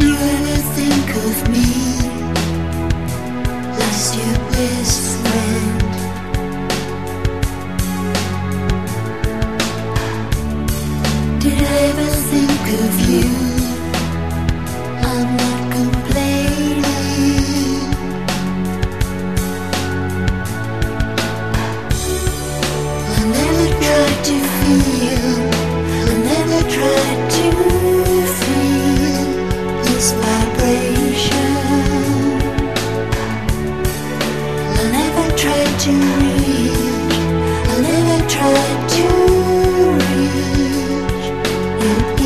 You ever think of me as your best friend? To reach. I never tried to reach your